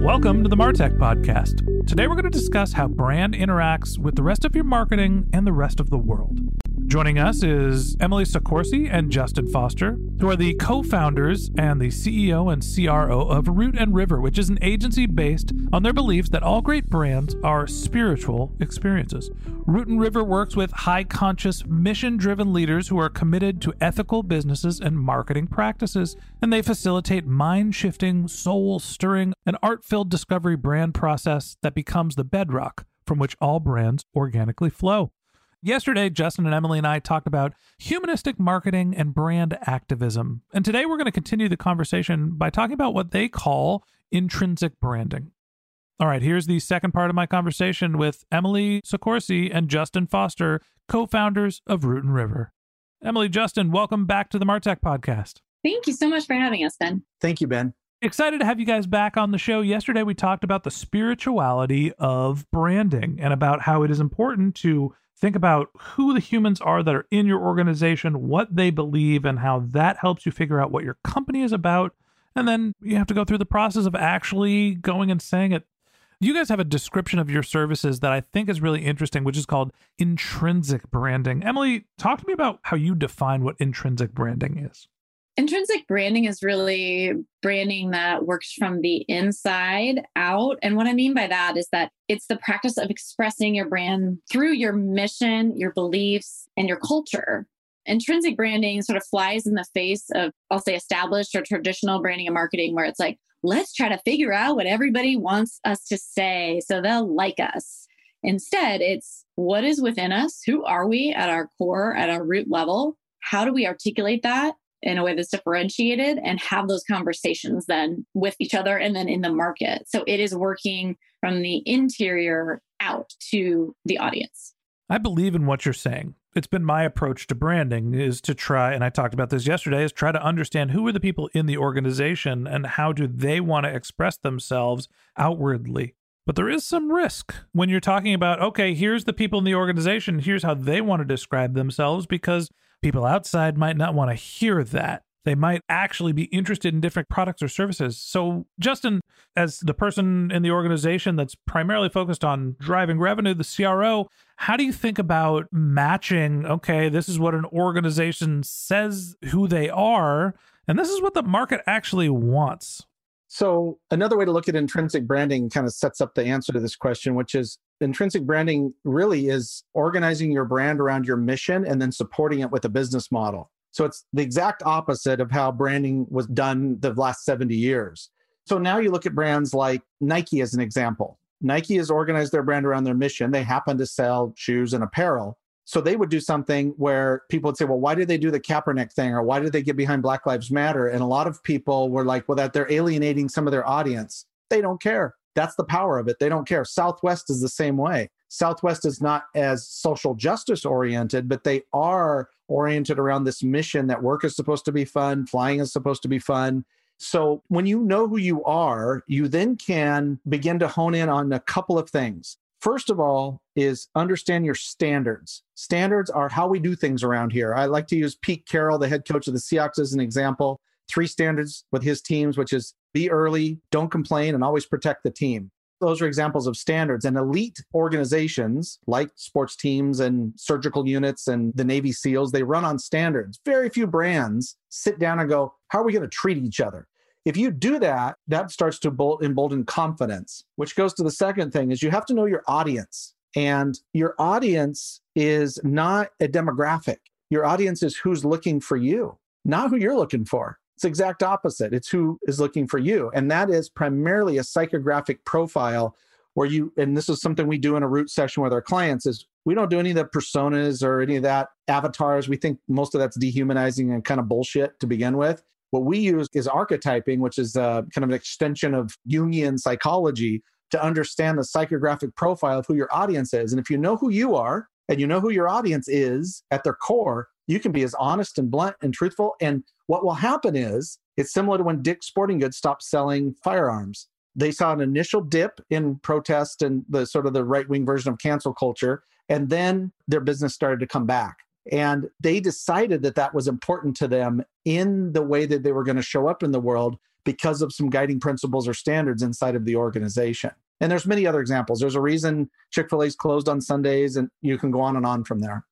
Welcome to the Martech Podcast. Today we're going to discuss how brand interacts with the rest of your marketing and the rest of the world. Joining us is Emily Soccorsy and Justin Foster, who are the co founders and the CEO and CRO of Root and River, which is an agency based on their beliefs that all great brands are spiritual experiences. Root and River works with high conscious, mission driven leaders who are committed to ethical businesses and marketing practices, and they facilitate mind shifting, soul stirring, and art filled discovery brand process that becomes the bedrock from which all brands organically flow. Yesterday, Justin and Emily and I talked about humanistic marketing and brand activism. And today we're going to continue the conversation by talking about what they call intrinsic branding. All right, here's the second part of my conversation with Emily Soccorsy and Justin Foster, co founders of Root and River. Emily, Justin, welcome back to the Martech podcast. Thank you so much for having us, Ben. Thank you, Ben. Excited to have you guys back on the show. Yesterday, we talked about the spirituality of branding and about how it is important to think about who the humans are that are in your organization, what they believe, and how that helps you figure out what your company is about. And then you have to go through the process of actually going and saying it. You guys have a description of your services that I think is really interesting, which is called intrinsic branding. Emily, talk to me about how you define what intrinsic branding is. Intrinsic branding is really branding that works from the inside out. And what I mean by that is that it's the practice of expressing your brand through your mission, your beliefs, and your culture. Intrinsic branding sort of flies in the face of, I'll say, established or traditional branding and marketing, where it's like, let's try to figure out what everybody wants us to say so they'll like us. Instead, it's what is within us? Who are we at our core, at our root level? How do we articulate that? In a way that's differentiated and have those conversations then with each other and then in the market. So it is working from the interior out to the audience. I believe in what you're saying. It's been my approach to branding is to try and I talked about this yesterday is try to understand who are the people in the organization and how do they want to express themselves outwardly. But there is some risk when you're talking about okay, here's the people in the organization, here's how they want to describe themselves because People outside might not want to hear that. They might actually be interested in different products or services. So, Justin, as the person in the organization that's primarily focused on driving revenue, the CRO, how do you think about matching? Okay, this is what an organization says who they are, and this is what the market actually wants. So, another way to look at intrinsic branding kind of sets up the answer to this question, which is intrinsic branding really is organizing your brand around your mission and then supporting it with a business model. So, it's the exact opposite of how branding was done the last 70 years. So, now you look at brands like Nike as an example. Nike has organized their brand around their mission. They happen to sell shoes and apparel. So they would do something where people would say, well, why did they do the Kaepernick thing? Or why did they get behind Black Lives Matter? And a lot of people were like, well, that they're alienating some of their audience. They don't care. That's the power of it. They don't care. Southwest is the same way. Southwest is not as social justice oriented, but they are oriented around this mission that work is supposed to be fun, flying is supposed to be fun. So when you know who you are, you then can begin to hone in on a couple of things. First of all, is understand your standards. Standards are how we do things around here. I like to use Pete Carroll, the head coach of the Seahawks, as an example. Three standards with his teams, which is be early, don't complain, and always protect the team. Those are examples of standards. And elite organizations like sports teams and surgical units and the Navy SEALs, they run on standards. Very few brands sit down and go, how are we going to treat each other? If you do that, that starts to embolden confidence, which goes to the second thing is you have to know your audience. And your audience is not a demographic. Your audience is who's looking for you, not who you're looking for. It's exact opposite. It's who is looking for you. And that is primarily a psychographic profile where you, and this is something we do in a root session with our clients is we don't do any of the personas or any of that avatars. We think most of that's dehumanizing and kind of bullshit to begin with. What we use is archetyping, which is uh, kind of an extension of Jungian psychology to understand the psychographic profile of who your audience is. And if you know who you are and you know who your audience is at their core, you can be as honest and blunt and truthful. And what will happen is it's similar to when Dick's Sporting Goods stopped selling firearms. They saw an initial dip in protest and the sort of the right wing version of cancel culture. And then their business started to come back. And they decided that that was important to them in the way that they were going to show up in the world because of some guiding principles or standards inside of the organization. And there's many other examples. There's a reason Chick-fil-A's closed on Sundays and you can go on and on from there.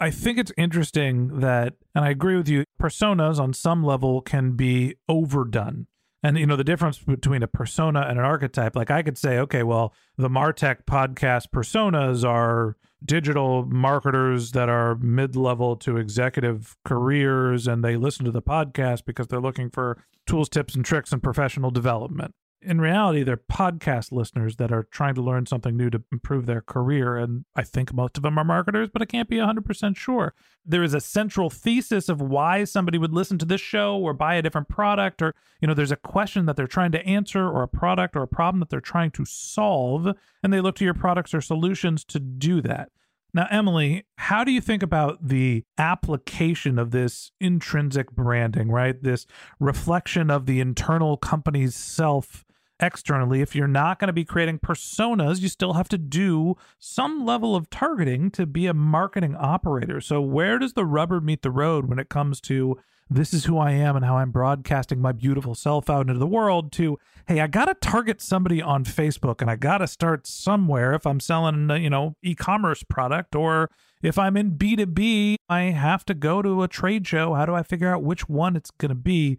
I think it's interesting that and I agree with you personas on some level can be overdone. And you know the difference between a persona and an archetype like I could say okay well the Martech podcast personas are digital marketers that are mid-level to executive careers and they listen to the podcast because they're looking for tools tips and tricks and professional development in reality they're podcast listeners that are trying to learn something new to improve their career and i think most of them are marketers but i can't be 100% sure there is a central thesis of why somebody would listen to this show or buy a different product or you know there's a question that they're trying to answer or a product or a problem that they're trying to solve and they look to your products or solutions to do that now, Emily, how do you think about the application of this intrinsic branding, right? This reflection of the internal company's self externally. If you're not going to be creating personas, you still have to do some level of targeting to be a marketing operator. So, where does the rubber meet the road when it comes to this is who I am and how I'm broadcasting my beautiful self out into the world to, hey, I got to target somebody on Facebook and I got to start somewhere if I'm selling, you know, e commerce product or if I'm in B2B, I have to go to a trade show. How do I figure out which one it's going to be?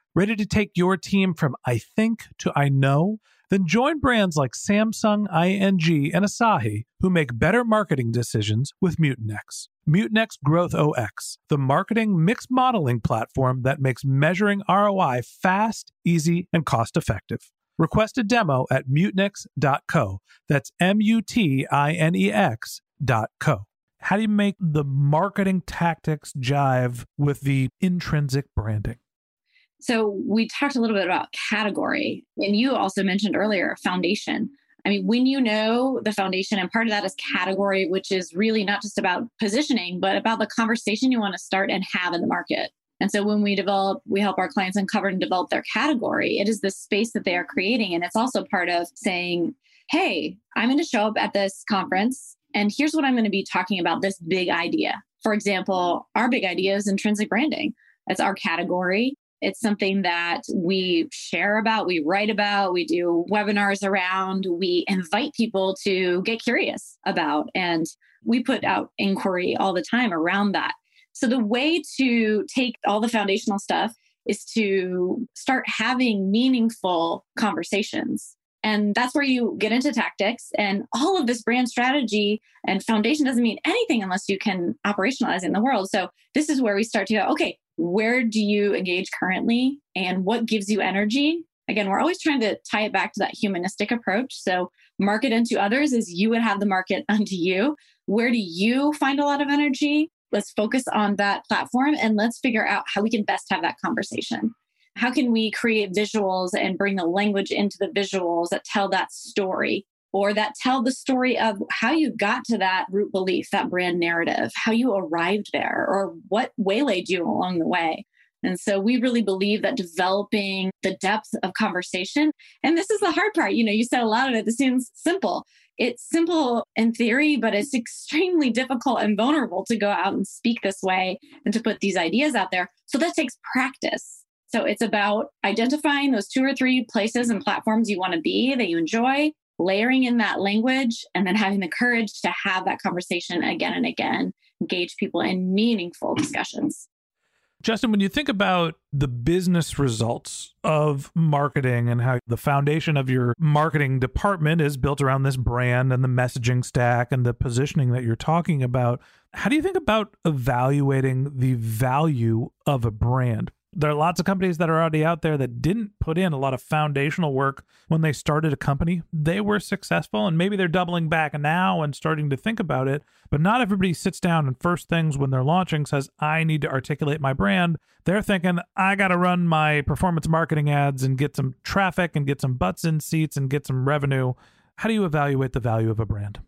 Ready to take your team from I think to I know? Then join brands like Samsung, ING, and Asahi who make better marketing decisions with Mutinex. Mutinex Growth OX, the marketing mix modeling platform that makes measuring ROI fast, easy, and cost effective. Request a demo at mutinex.co. That's M U T I N E X.co. How do you make the marketing tactics jive with the intrinsic branding? So, we talked a little bit about category, and you also mentioned earlier foundation. I mean, when you know the foundation, and part of that is category, which is really not just about positioning, but about the conversation you want to start and have in the market. And so when we develop, we help our clients uncover and develop their category. It is the space that they are creating. And it's also part of saying, hey, I'm going to show up at this conference and here's what I'm going to be talking about this big idea. For example, our big idea is intrinsic branding. That's our category. It's something that we share about, we write about, we do webinars around, we invite people to get curious about, and we put out inquiry all the time around that. So, the way to take all the foundational stuff is to start having meaningful conversations. And that's where you get into tactics. And all of this brand strategy and foundation doesn't mean anything unless you can operationalize it in the world. So, this is where we start to go, okay, where do you engage currently and what gives you energy? Again, we're always trying to tie it back to that humanistic approach. So, market unto others is you would have the market unto you. Where do you find a lot of energy? Let's focus on that platform and let's figure out how we can best have that conversation. How can we create visuals and bring the language into the visuals that tell that story or that tell the story of how you got to that root belief, that brand narrative, how you arrived there, or what waylaid you along the way. And so we really believe that developing the depth of conversation, and this is the hard part. You know, you said a lot of it, this seems simple. It's simple in theory, but it's extremely difficult and vulnerable to go out and speak this way and to put these ideas out there. So that takes practice. So it's about identifying those two or three places and platforms you want to be that you enjoy, layering in that language and then having the courage to have that conversation again and again, engage people in meaningful discussions. Justin, when you think about the business results of marketing and how the foundation of your marketing department is built around this brand and the messaging stack and the positioning that you're talking about, how do you think about evaluating the value of a brand? There are lots of companies that are already out there that didn't put in a lot of foundational work when they started a company. They were successful and maybe they're doubling back now and starting to think about it. But not everybody sits down and first things when they're launching says, I need to articulate my brand. They're thinking, I got to run my performance marketing ads and get some traffic and get some butts in seats and get some revenue. How do you evaluate the value of a brand?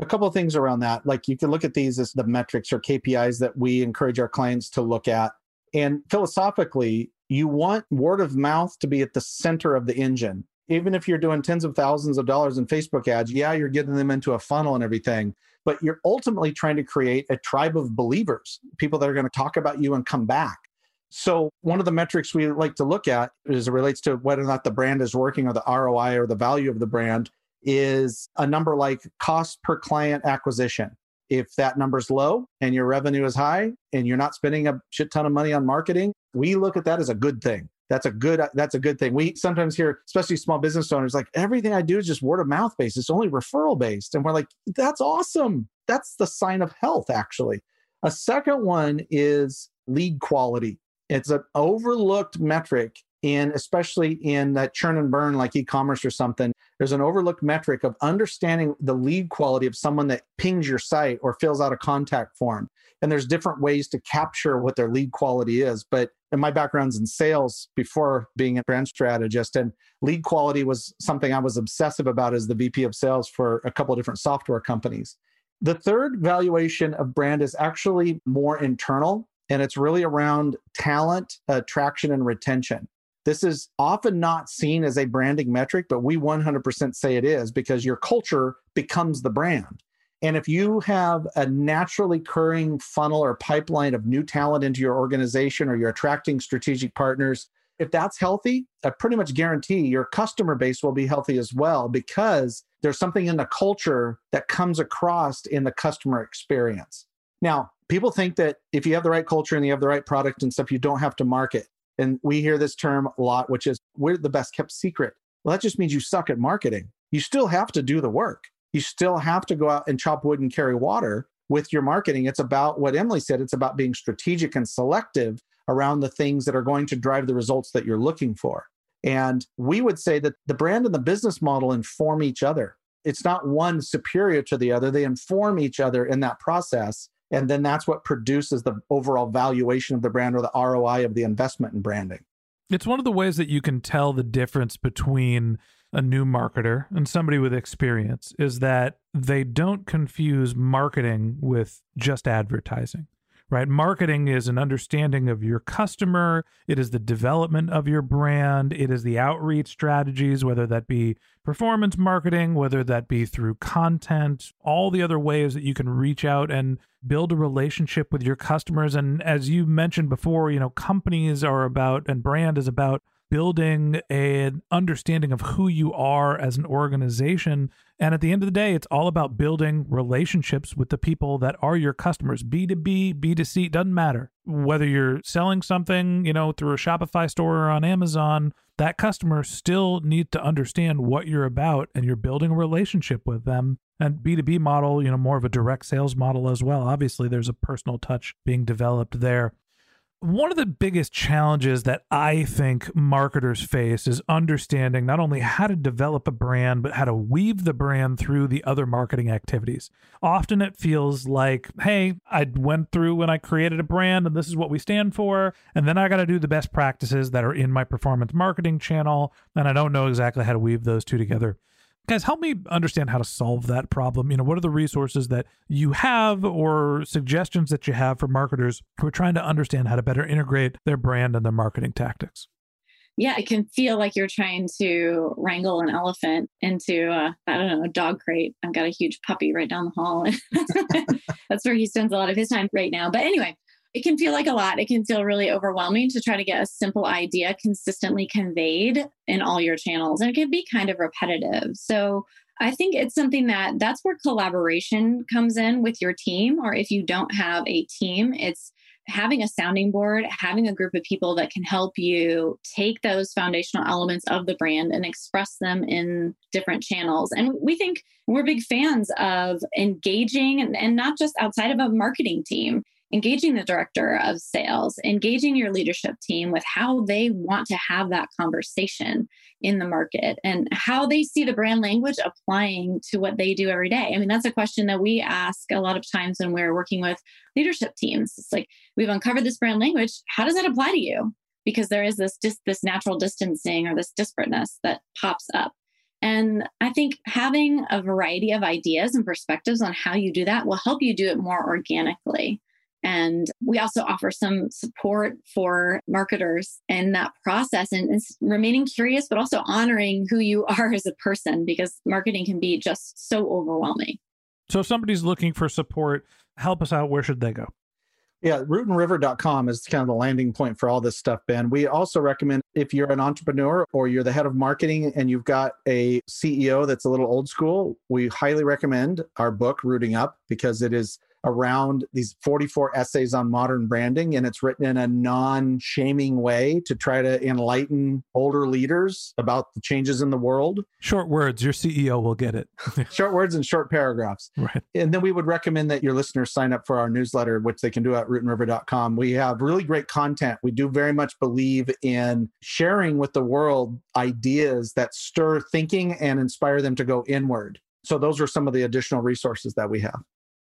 a couple of things around that like you can look at these as the metrics or kpis that we encourage our clients to look at and philosophically, you want word of mouth to be at the center of the engine. Even if you're doing tens of thousands of dollars in Facebook ads, yeah, you're getting them into a funnel and everything, but you're ultimately trying to create a tribe of believers, people that are going to talk about you and come back. So, one of the metrics we like to look at as it relates to whether or not the brand is working or the ROI or the value of the brand is a number like cost per client acquisition. If that number's low and your revenue is high and you're not spending a shit ton of money on marketing, we look at that as a good thing. That's a good that's a good thing. We sometimes hear, especially small business owners, like everything I do is just word of mouth based. It's only referral based. And we're like, that's awesome. That's the sign of health, actually. A second one is lead quality. It's an overlooked metric in especially in that churn and burn like e-commerce or something there's an overlooked metric of understanding the lead quality of someone that pings your site or fills out a contact form. And there's different ways to capture what their lead quality is. But in my background's in sales before being a brand strategist and lead quality was something i was obsessive about as the vp of sales for a couple of different software companies. The third valuation of brand is actually more internal and it's really around talent attraction and retention this is often not seen as a branding metric, but we 100% say it is because your culture becomes the brand. And if you have a naturally occurring funnel or pipeline of new talent into your organization or you're attracting strategic partners, if that's healthy, I pretty much guarantee your customer base will be healthy as well because there's something in the culture that comes across in the customer experience. Now, people think that if you have the right culture and you have the right product and stuff, you don't have to market. And we hear this term a lot, which is we're the best kept secret. Well, that just means you suck at marketing. You still have to do the work. You still have to go out and chop wood and carry water with your marketing. It's about what Emily said it's about being strategic and selective around the things that are going to drive the results that you're looking for. And we would say that the brand and the business model inform each other. It's not one superior to the other, they inform each other in that process. And then that's what produces the overall valuation of the brand or the ROI of the investment in branding. It's one of the ways that you can tell the difference between a new marketer and somebody with experience is that they don't confuse marketing with just advertising. Right? Marketing is an understanding of your customer, it is the development of your brand, it is the outreach strategies, whether that be performance marketing, whether that be through content, all the other ways that you can reach out and build a relationship with your customers. And as you mentioned before, you know, companies are about and brand is about building an understanding of who you are as an organization. And at the end of the day, it's all about building relationships with the people that are your customers. B2B, B2C, doesn't matter. Whether you're selling something, you know, through a Shopify store or on Amazon, that customer still needs to understand what you're about and you're building a relationship with them. And B2B model, you know, more of a direct sales model as well. Obviously, there's a personal touch being developed there one of the biggest challenges that I think marketers face is understanding not only how to develop a brand, but how to weave the brand through the other marketing activities. Often it feels like, hey, I went through when I created a brand and this is what we stand for. And then I got to do the best practices that are in my performance marketing channel. And I don't know exactly how to weave those two together guys help me understand how to solve that problem. You know what are the resources that you have or suggestions that you have for marketers who are trying to understand how to better integrate their brand and their marketing tactics? Yeah it can feel like you're trying to wrangle an elephant into a, i don't know a dog crate. I've got a huge puppy right down the hall. That's where he spends a lot of his time right now. But anyway it can feel like a lot. It can feel really overwhelming to try to get a simple idea consistently conveyed in all your channels. And it can be kind of repetitive. So I think it's something that that's where collaboration comes in with your team. Or if you don't have a team, it's having a sounding board, having a group of people that can help you take those foundational elements of the brand and express them in different channels. And we think we're big fans of engaging and, and not just outside of a marketing team engaging the director of sales, engaging your leadership team with how they want to have that conversation in the market and how they see the brand language applying to what they do every day. I mean, that's a question that we ask a lot of times when we're working with leadership teams. It's like, we've uncovered this brand language. How does that apply to you? Because there is this just this natural distancing or this disparateness that pops up. And I think having a variety of ideas and perspectives on how you do that will help you do it more organically. And we also offer some support for marketers in that process and, and, remaining curious, but also honoring who you are as a person because marketing can be just so overwhelming. So if somebody's looking for support, help us out. Where should they go? Yeah, rootandriver.com is kind of the landing point for all this stuff, Ben. We also recommend if you're an entrepreneur or you're the head of marketing and you've got a CEO that's a little old school, we highly recommend our book, Rooting Up, because it is around these 44 essays on modern branding, and it's written in a non shaming way to try to enlighten older leaders about the changes in the world. Short words, your CEO will get it. short words and short paragraphs. Right. And then we would recommend that your listeners sign up for our newsletter, which they can do at rootandriver.com. We have really great content. We do very much believe in sharing with the world ideas that stir thinking and inspire them to go inward. So those are some of the additional resources that we have.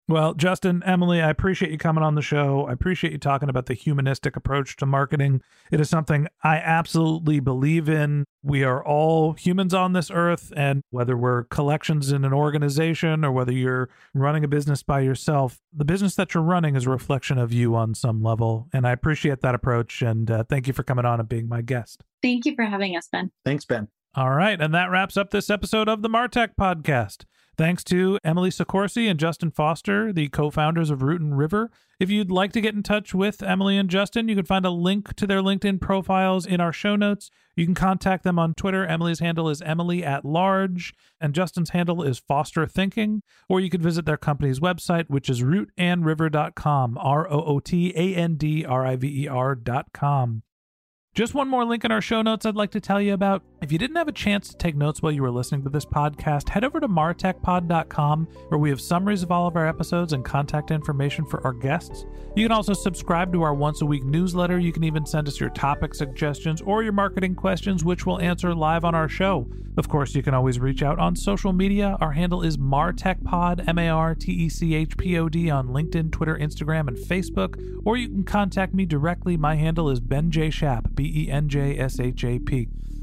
Well, Justin, Emily, I appreciate you coming on the show. I appreciate you talking about the humanistic approach to marketing. It is something I absolutely believe in. We are all humans on this earth, and whether we're collections in an organization or whether you're running a business by yourself, the business that you're running is a reflection of you on some level. And I appreciate that approach. And uh, thank you for coming on and being my guest. Thank you for having us, Ben. Thanks, Ben. All right. And that wraps up this episode of the Martech Podcast. Thanks to Emily Soccorsy and Justin Foster, the co founders of Root and River. If you'd like to get in touch with Emily and Justin, you can find a link to their LinkedIn profiles in our show notes. You can contact them on Twitter. Emily's handle is Emily at Large, and Justin's handle is Foster Thinking. Or you could visit their company's website, which is rootandriver.com, R O O T A N D R I V E R.com. Just one more link in our show notes I'd like to tell you about. If you didn't have a chance to take notes while you were listening to this podcast, head over to martechpod.com where we have summaries of all of our episodes and contact information for our guests. You can also subscribe to our once a week newsletter. You can even send us your topic suggestions or your marketing questions, which we'll answer live on our show. Of course, you can always reach out on social media. Our handle is martechpod, M A R T E C H P O D, on LinkedIn, Twitter, Instagram, and Facebook. Or you can contact me directly. My handle is Ben J. Shap, B E N J S H A P.